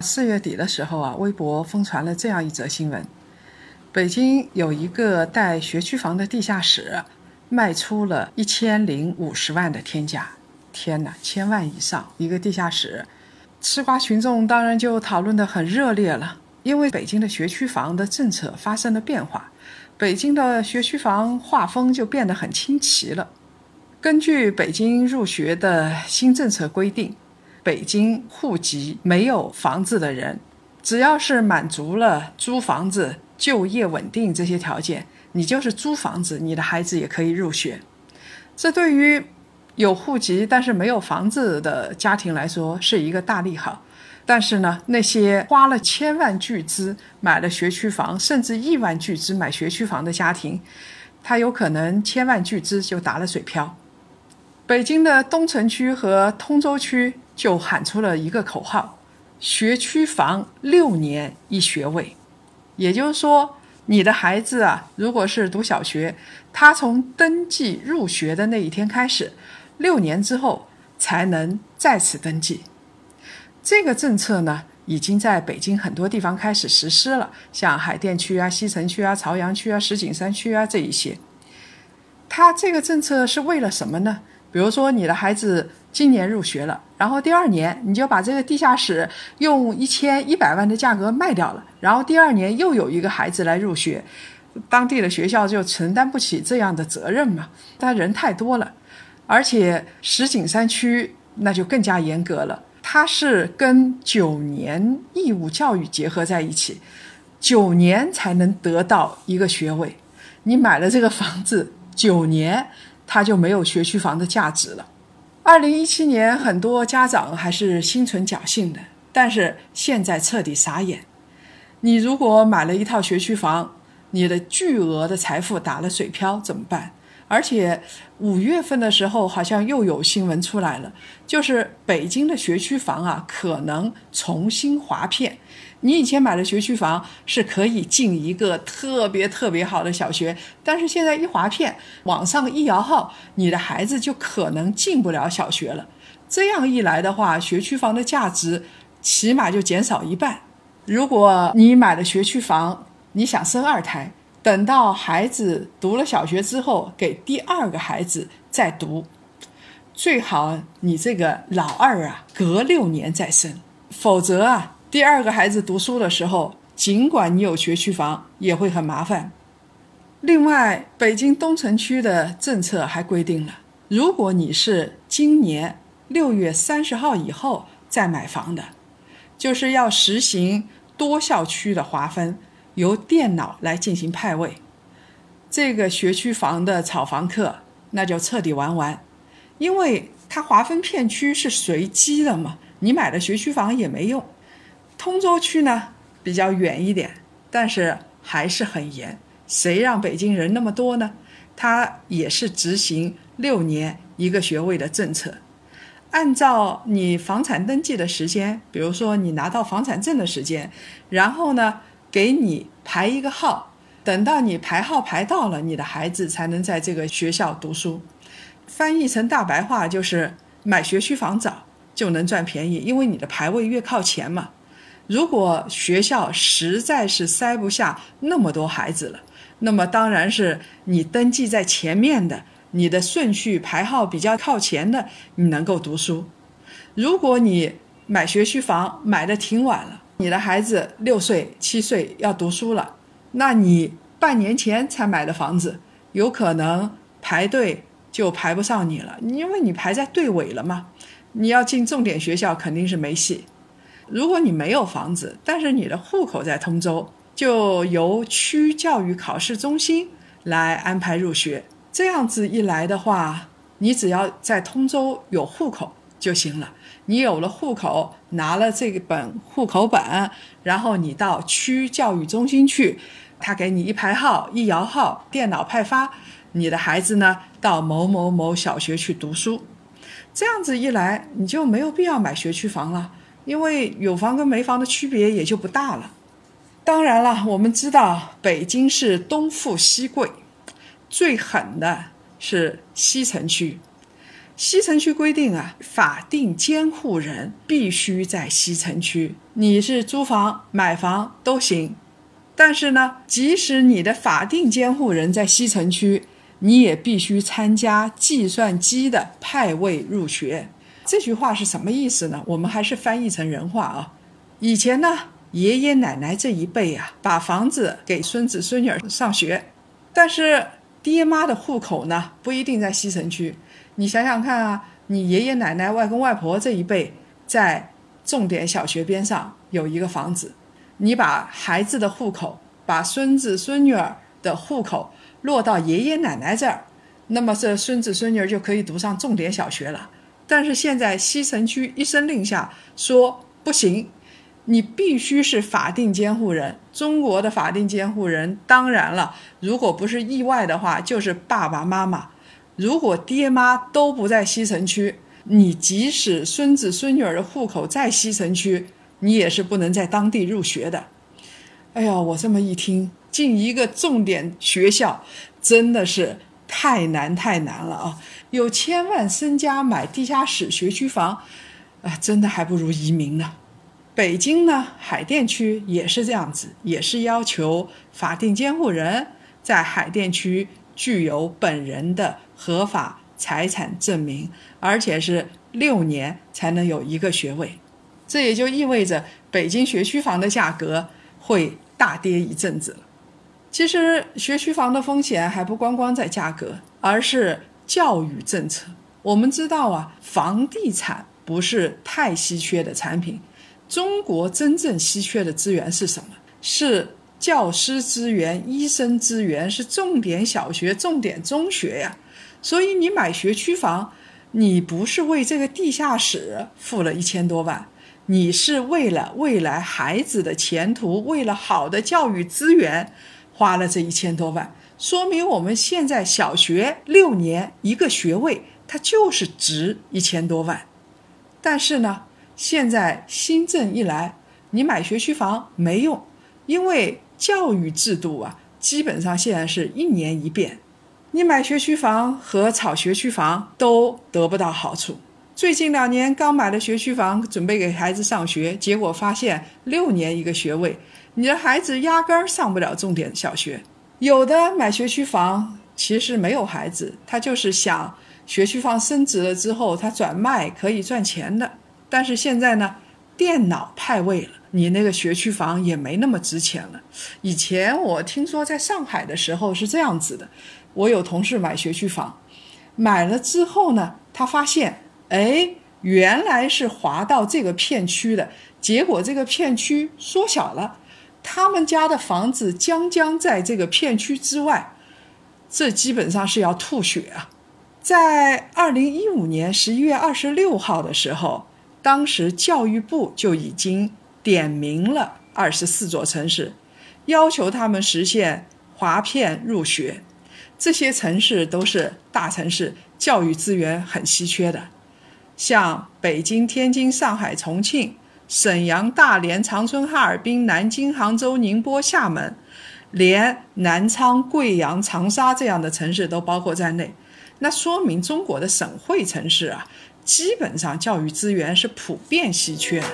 四月底的时候啊，微博疯传了这样一则新闻：北京有一个带学区房的地下室，卖出了一千零五十万的天价。天哪，千万以上一个地下室，吃瓜群众当然就讨论得很热烈了。因为北京的学区房的政策发生了变化，北京的学区房画风就变得很清奇了。根据北京入学的新政策规定。北京户籍没有房子的人，只要是满足了租房子、就业稳定这些条件，你就是租房子，你的孩子也可以入学。这对于有户籍但是没有房子的家庭来说是一个大利好。但是呢，那些花了千万巨资买了学区房，甚至亿万巨资买学区房的家庭，他有可能千万巨资就打了水漂。北京的东城区和通州区。就喊出了一个口号：“学区房六年一学位。”也就是说，你的孩子啊，如果是读小学，他从登记入学的那一天开始，六年之后才能再次登记。这个政策呢，已经在北京很多地方开始实施了，像海淀区啊、西城区啊、朝阳区啊、石景山区啊这一些。它这个政策是为了什么呢？比如说，你的孩子今年入学了，然后第二年你就把这个地下室用一千一百万的价格卖掉了，然后第二年又有一个孩子来入学，当地的学校就承担不起这样的责任嘛？但人太多了，而且石景山区那就更加严格了，它是跟九年义务教育结合在一起，九年才能得到一个学位，你买了这个房子九年。它就没有学区房的价值了。二零一七年，很多家长还是心存侥幸的，但是现在彻底傻眼。你如果买了一套学区房，你的巨额的财富打了水漂怎么办？而且五月份的时候，好像又有新闻出来了，就是北京的学区房啊，可能重新划片。你以前买的学区房是可以进一个特别特别好的小学，但是现在一划片，网上一摇号，你的孩子就可能进不了小学了。这样一来的话，学区房的价值起码就减少一半。如果你买了学区房，你想生二胎，等到孩子读了小学之后，给第二个孩子再读，最好你这个老二啊，隔六年再生，否则啊。第二个孩子读书的时候，尽管你有学区房，也会很麻烦。另外，北京东城区的政策还规定了，如果你是今年六月三十号以后再买房的，就是要实行多校区的划分，由电脑来进行派位。这个学区房的炒房客那就彻底玩完，因为它划分片区是随机的嘛，你买了学区房也没用。通州区呢比较远一点，但是还是很严。谁让北京人那么多呢？他也是执行六年一个学位的政策，按照你房产登记的时间，比如说你拿到房产证的时间，然后呢给你排一个号，等到你排号排到了，你的孩子才能在这个学校读书。翻译成大白话就是买学区房早就能赚便宜，因为你的排位越靠前嘛。如果学校实在是塞不下那么多孩子了，那么当然是你登记在前面的，你的顺序排号比较靠前的，你能够读书。如果你买学区房买的挺晚了，你的孩子六岁七岁要读书了，那你半年前才买的房子，有可能排队就排不上你了，因为你排在队尾了嘛。你要进重点学校肯定是没戏。如果你没有房子，但是你的户口在通州，就由区教育考试中心来安排入学。这样子一来的话，你只要在通州有户口，就行了。你有了户口，拿了这个本户口本，然后你到区教育中心去，他给你一排号、一摇号，电脑派发，你的孩子呢到某某某小学去读书。这样子一来，你就没有必要买学区房了，因为有房跟没房的区别也就不大了。当然了，我们知道北京市东富西贵，最狠的是西城区。西城区规定啊，法定监护人必须在西城区。你是租房、买房都行，但是呢，即使你的法定监护人在西城区，你也必须参加计算机的派位入学。这句话是什么意思呢？我们还是翻译成人话啊。以前呢，爷爷奶奶这一辈啊，把房子给孙子孙女上学，但是爹妈的户口呢，不一定在西城区。你想想看啊，你爷爷奶奶、外公外婆这一辈在重点小学边上有一个房子，你把孩子的户口、把孙子孙女儿的户口落到爷爷奶奶这儿，那么这孙子孙女儿就可以读上重点小学了。但是现在西城区一声令下说不行，你必须是法定监护人。中国的法定监护人，当然了，如果不是意外的话，就是爸爸妈妈。如果爹妈都不在西城区，你即使孙子孙女儿的户口在西城区，你也是不能在当地入学的。哎呀，我这么一听，进一个重点学校真的是太难太难了啊！有千万身家买地下室学区房，啊，真的还不如移民呢。北京呢，海淀区也是这样子，也是要求法定监护人在海淀区具有本人的。合法财产证明，而且是六年才能有一个学位，这也就意味着北京学区房的价格会大跌一阵子了。其实学区房的风险还不光光在价格，而是教育政策。我们知道啊，房地产不是太稀缺的产品，中国真正稀缺的资源是什么？是教师资源、医生资源，是重点小学、重点中学呀。所以你买学区房，你不是为这个地下室付了一千多万，你是为了未来孩子的前途，为了好的教育资源，花了这一千多万。说明我们现在小学六年一个学位，它就是值一千多万。但是呢，现在新政一来，你买学区房没用，因为教育制度啊，基本上现在是一年一变。你买学区房和炒学区房都得不到好处。最近两年刚买了学区房，准备给孩子上学，结果发现六年一个学位，你的孩子压根儿上不了重点小学。有的买学区房其实没有孩子，他就是想学区房升值了之后，他转卖可以赚钱的。但是现在呢，电脑派位了，你那个学区房也没那么值钱了。以前我听说在上海的时候是这样子的。我有同事买学区房，买了之后呢，他发现，哎，原来是划到这个片区的，结果这个片区缩小了，他们家的房子将将在这个片区之外，这基本上是要吐血啊！在二零一五年十一月二十六号的时候，当时教育部就已经点名了二十四座城市，要求他们实现划片入学。这些城市都是大城市，教育资源很稀缺的，像北京、天津、上海、重庆、沈阳、大连、长春、哈尔滨、南京、杭州、宁波、厦门，连南昌、贵阳、长沙这样的城市都包括在内。那说明中国的省会城市啊，基本上教育资源是普遍稀缺的。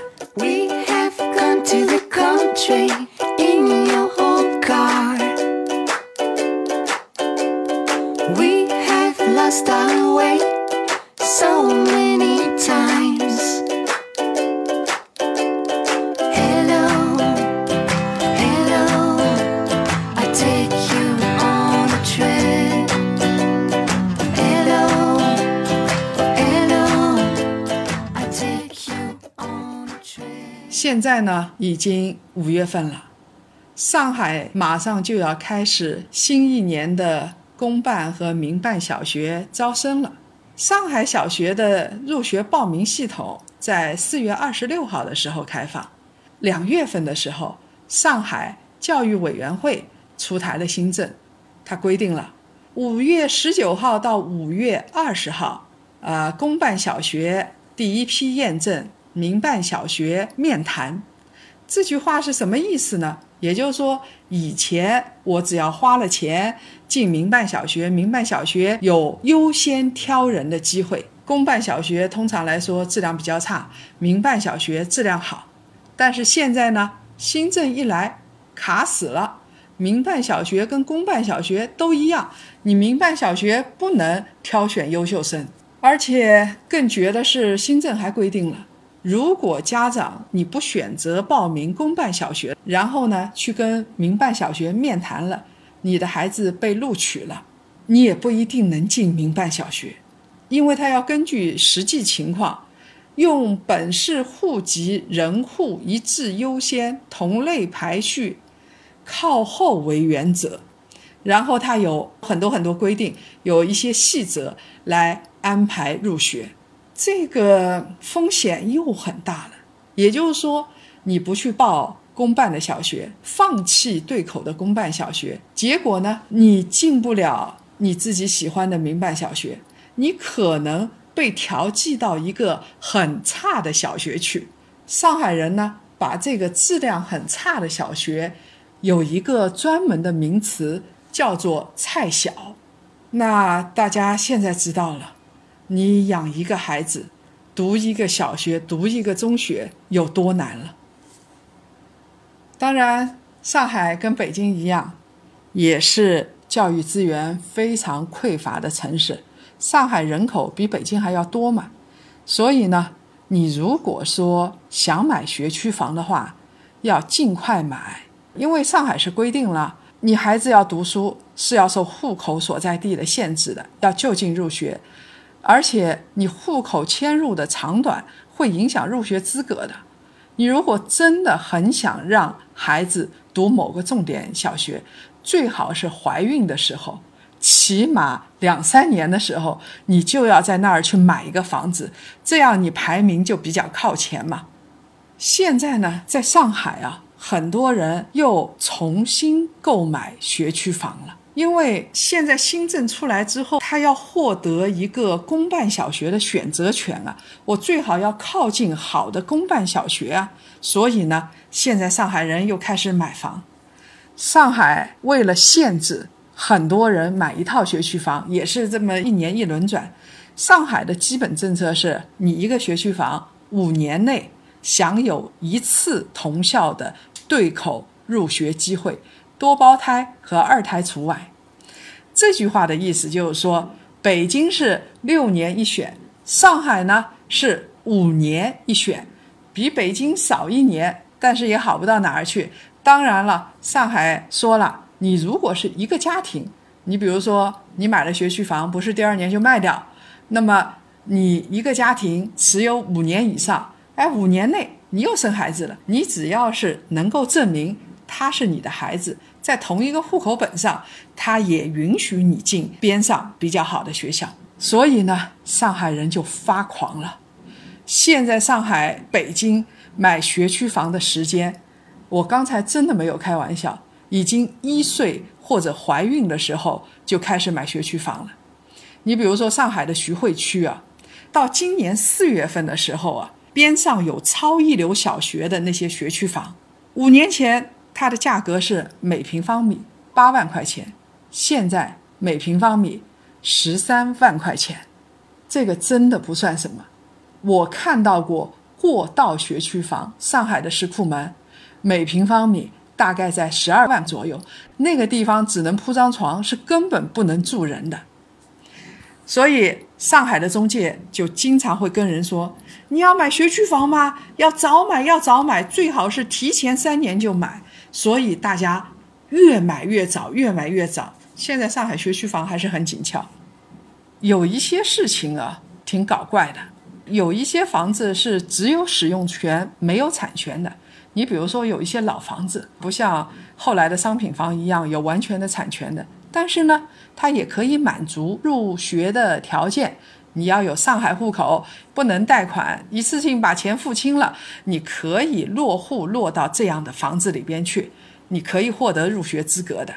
现在呢，已经五月份了，上海马上就要开始新一年的公办和民办小学招生了。上海小学的入学报名系统在四月二十六号的时候开放，两月份的时候，上海教育委员会出台了新政，它规定了五月十九号到五月二十号，呃，公办小学第一批验证，民办小学面谈。这句话是什么意思呢？也就是说，以前我只要花了钱进民办小学，民办小学有优先挑人的机会。公办小学通常来说质量比较差，民办小学质量好。但是现在呢，新政一来，卡死了，民办小学跟公办小学都一样，你民办小学不能挑选优秀生，而且更绝的是，新政还规定了。如果家长你不选择报名公办小学，然后呢去跟民办小学面谈了，你的孩子被录取了，你也不一定能进民办小学，因为他要根据实际情况，用本市户籍人户一致优先、同类排序、靠后为原则，然后他有很多很多规定，有一些细则来安排入学。这个风险又很大了，也就是说，你不去报公办的小学，放弃对口的公办小学，结果呢，你进不了你自己喜欢的民办小学，你可能被调剂到一个很差的小学去。上海人呢，把这个质量很差的小学有一个专门的名词，叫做“菜小”。那大家现在知道了。你养一个孩子，读一个小学，读一个中学有多难了？当然，上海跟北京一样，也是教育资源非常匮乏的城市。上海人口比北京还要多嘛，所以呢，你如果说想买学区房的话，要尽快买，因为上海是规定了，你孩子要读书是要受户口所在地的限制的，要就近入学。而且你户口迁入的长短会影响入学资格的。你如果真的很想让孩子读某个重点小学，最好是怀孕的时候，起码两三年的时候，你就要在那儿去买一个房子，这样你排名就比较靠前嘛。现在呢，在上海啊，很多人又重新购买学区房了。因为现在新政出来之后，他要获得一个公办小学的选择权啊，我最好要靠近好的公办小学啊，所以呢，现在上海人又开始买房。上海为了限制很多人买一套学区房，也是这么一年一轮转。上海的基本政策是你一个学区房五年内享有一次同校的对口入学机会。多胞胎和二胎除外，这句话的意思就是说，北京是六年一选，上海呢是五年一选，比北京少一年，但是也好不到哪儿去。当然了，上海说了，你如果是一个家庭，你比如说你买了学区房，不是第二年就卖掉，那么你一个家庭持有五年以上，哎，五年内你又生孩子了，你只要是能够证明他是你的孩子。在同一个户口本上，他也允许你进边上比较好的学校，所以呢，上海人就发狂了。现在上海、北京买学区房的时间，我刚才真的没有开玩笑，已经一岁或者怀孕的时候就开始买学区房了。你比如说上海的徐汇区啊，到今年四月份的时候啊，边上有超一流小学的那些学区房，五年前。它的价格是每平方米八万块钱，现在每平方米十三万块钱，这个真的不算什么。我看到过过道学区房，上海的石库门，每平方米大概在十二万左右，那个地方只能铺张床，是根本不能住人的。所以上海的中介就经常会跟人说：“你要买学区房吗？要早买，要早买，最好是提前三年就买。”所以大家越买越早，越买越早。现在上海学区房还是很紧俏，有一些事情啊挺搞怪的。有一些房子是只有使用权没有产权的。你比如说有一些老房子，不像后来的商品房一样有完全的产权的，但是呢，它也可以满足入学的条件，你要有上海户口，不能贷款，一次性把钱付清了，你可以落户落到这样的房子里边去，你可以获得入学资格的。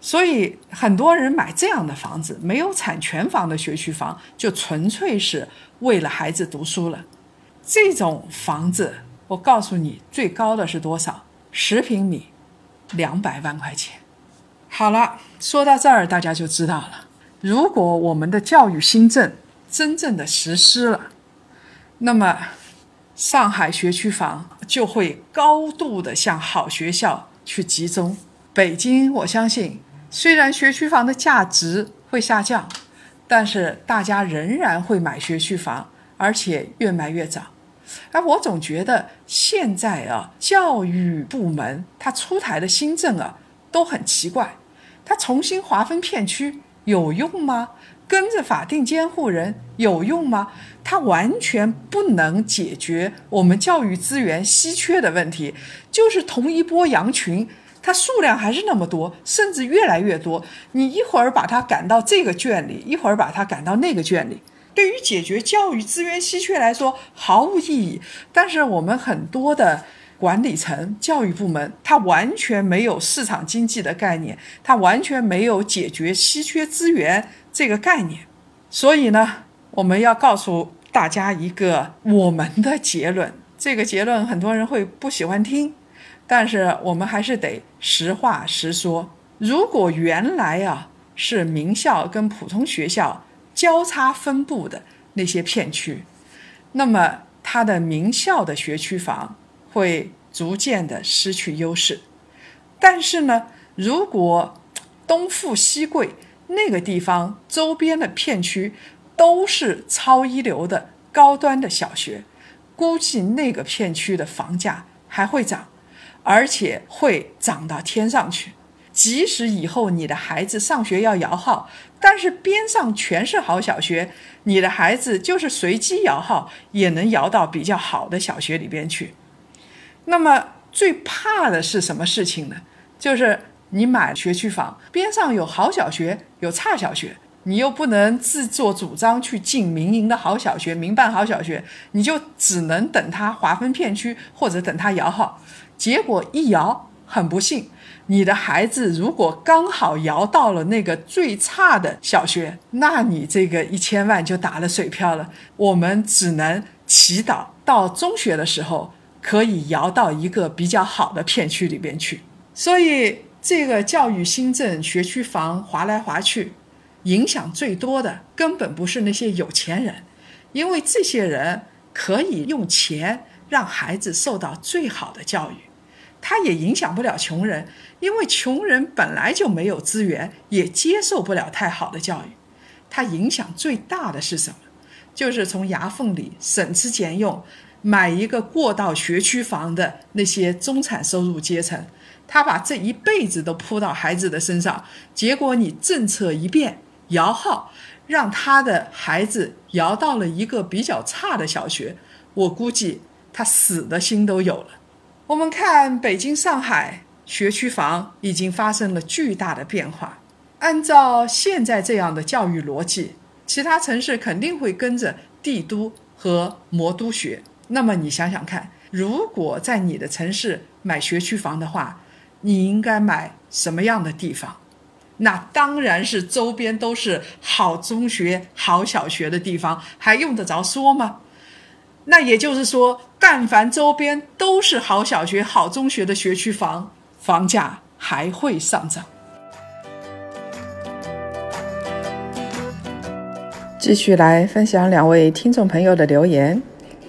所以很多人买这样的房子，没有产权房的学区房，就纯粹是为了孩子读书了。这种房子，我告诉你，最高的是多少？十平米，两百万块钱。好了，说到这儿，大家就知道了。如果我们的教育新政真正的实施了，那么上海学区房就会高度的向好学校去集中。北京，我相信。虽然学区房的价值会下降，但是大家仍然会买学区房，而且越买越涨。而我总觉得现在啊，教育部门他出台的新政啊都很奇怪。他重新划分片区有用吗？跟着法定监护人有用吗？它完全不能解决我们教育资源稀缺的问题，就是同一波羊群。它数量还是那么多，甚至越来越多。你一会儿把它赶到这个圈里，一会儿把它赶到那个圈里，对于解决教育资源稀缺来说毫无意义。但是我们很多的管理层、教育部门，它完全没有市场经济的概念，它完全没有解决稀缺资源这个概念。所以呢，我们要告诉大家一个我们的结论，这个结论很多人会不喜欢听。但是我们还是得实话实说。如果原来啊是名校跟普通学校交叉分布的那些片区，那么它的名校的学区房会逐渐的失去优势。但是呢，如果东富西贵那个地方周边的片区都是超一流的高端的小学，估计那个片区的房价还会涨。而且会涨到天上去。即使以后你的孩子上学要摇号，但是边上全是好小学，你的孩子就是随机摇号，也能摇到比较好的小学里边去。那么最怕的是什么事情呢？就是你买学区房，边上有好小学，有差小学，你又不能自作主张去进民营的好小学、民办好小学，你就只能等它划分片区，或者等它摇号。结果一摇，很不幸，你的孩子如果刚好摇到了那个最差的小学，那你这个一千万就打了水漂了。我们只能祈祷到中学的时候可以摇到一个比较好的片区里边去。所以，这个教育新政学区房划来划去，影响最多的根本不是那些有钱人，因为这些人可以用钱让孩子受到最好的教育。它也影响不了穷人，因为穷人本来就没有资源，也接受不了太好的教育。它影响最大的是什么？就是从牙缝里省吃俭用买一个过道学区房的那些中产收入阶层，他把这一辈子都扑到孩子的身上。结果你政策一变，摇号让他的孩子摇到了一个比较差的小学，我估计他死的心都有了。我们看北京、上海学区房已经发生了巨大的变化。按照现在这样的教育逻辑，其他城市肯定会跟着帝都和魔都学。那么你想想看，如果在你的城市买学区房的话，你应该买什么样的地方？那当然是周边都是好中学、好小学的地方，还用得着说吗？那也就是说。但凡周边都是好小学、好中学的学区房，房价还会上涨。继续来分享两位听众朋友的留言，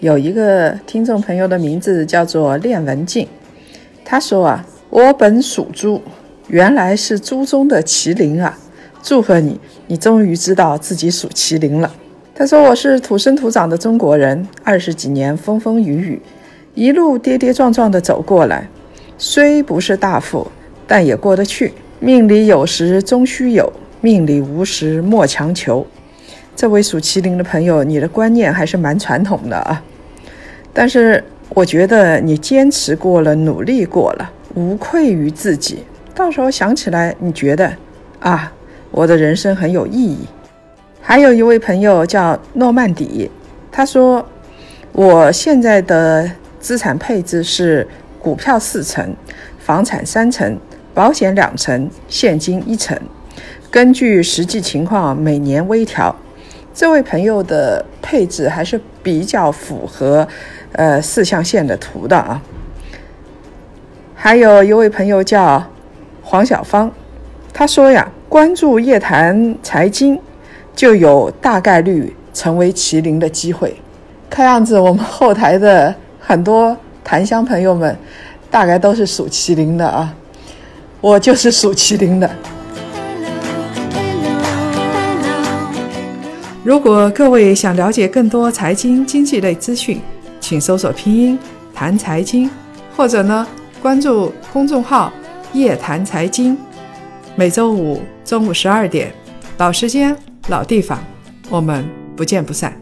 有一个听众朋友的名字叫做练文静，他说啊，我本属猪，原来是猪中的麒麟啊！祝贺你，你终于知道自己属麒麟了。他说：“我是土生土长的中国人，二十几年风风雨雨，一路跌跌撞撞地走过来。虽不是大富，但也过得去。命里有时终须有，命里无时莫强求。”这位属麒麟的朋友，你的观念还是蛮传统的啊。但是我觉得你坚持过了，努力过了，无愧于自己。到时候想起来，你觉得啊，我的人生很有意义。还有一位朋友叫诺曼底，他说：“我现在的资产配置是股票四成，房产三成，保险两成，现金一成，根据实际情况每年微调。”这位朋友的配置还是比较符合呃四象限的图的啊。还有一位朋友叫黄小芳，他说呀，关注夜谈财经。就有大概率成为麒麟的机会。看样子，我们后台的很多檀香朋友们，大概都是属麒麟的啊。我就是属麒麟的。如果各位想了解更多财经经济类资讯，请搜索拼音谈财经，或者呢关注公众号夜谈财经。每周五中午十二点，老时间。老地方，我们不见不散。